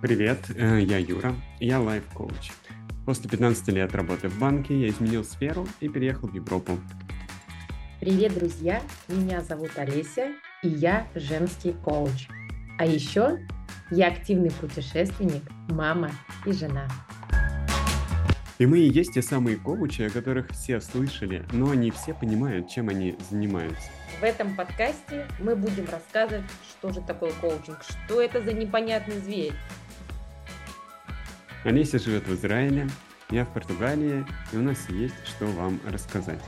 Привет, э, я Юра, я лайф-коуч. После 15 лет работы в банке я изменил сферу и переехал в Европу. Привет, друзья! Меня зовут Олеся, и я женский коуч. А еще я активный путешественник, мама и жена. И мы и есть те самые коучи, о которых все слышали, но не все понимают, чем они занимаются. В этом подкасте мы будем рассказывать, что же такое коучинг, что это за непонятный зверь. Олеся живет в Израиле, я в Португалии, и у нас есть что вам рассказать.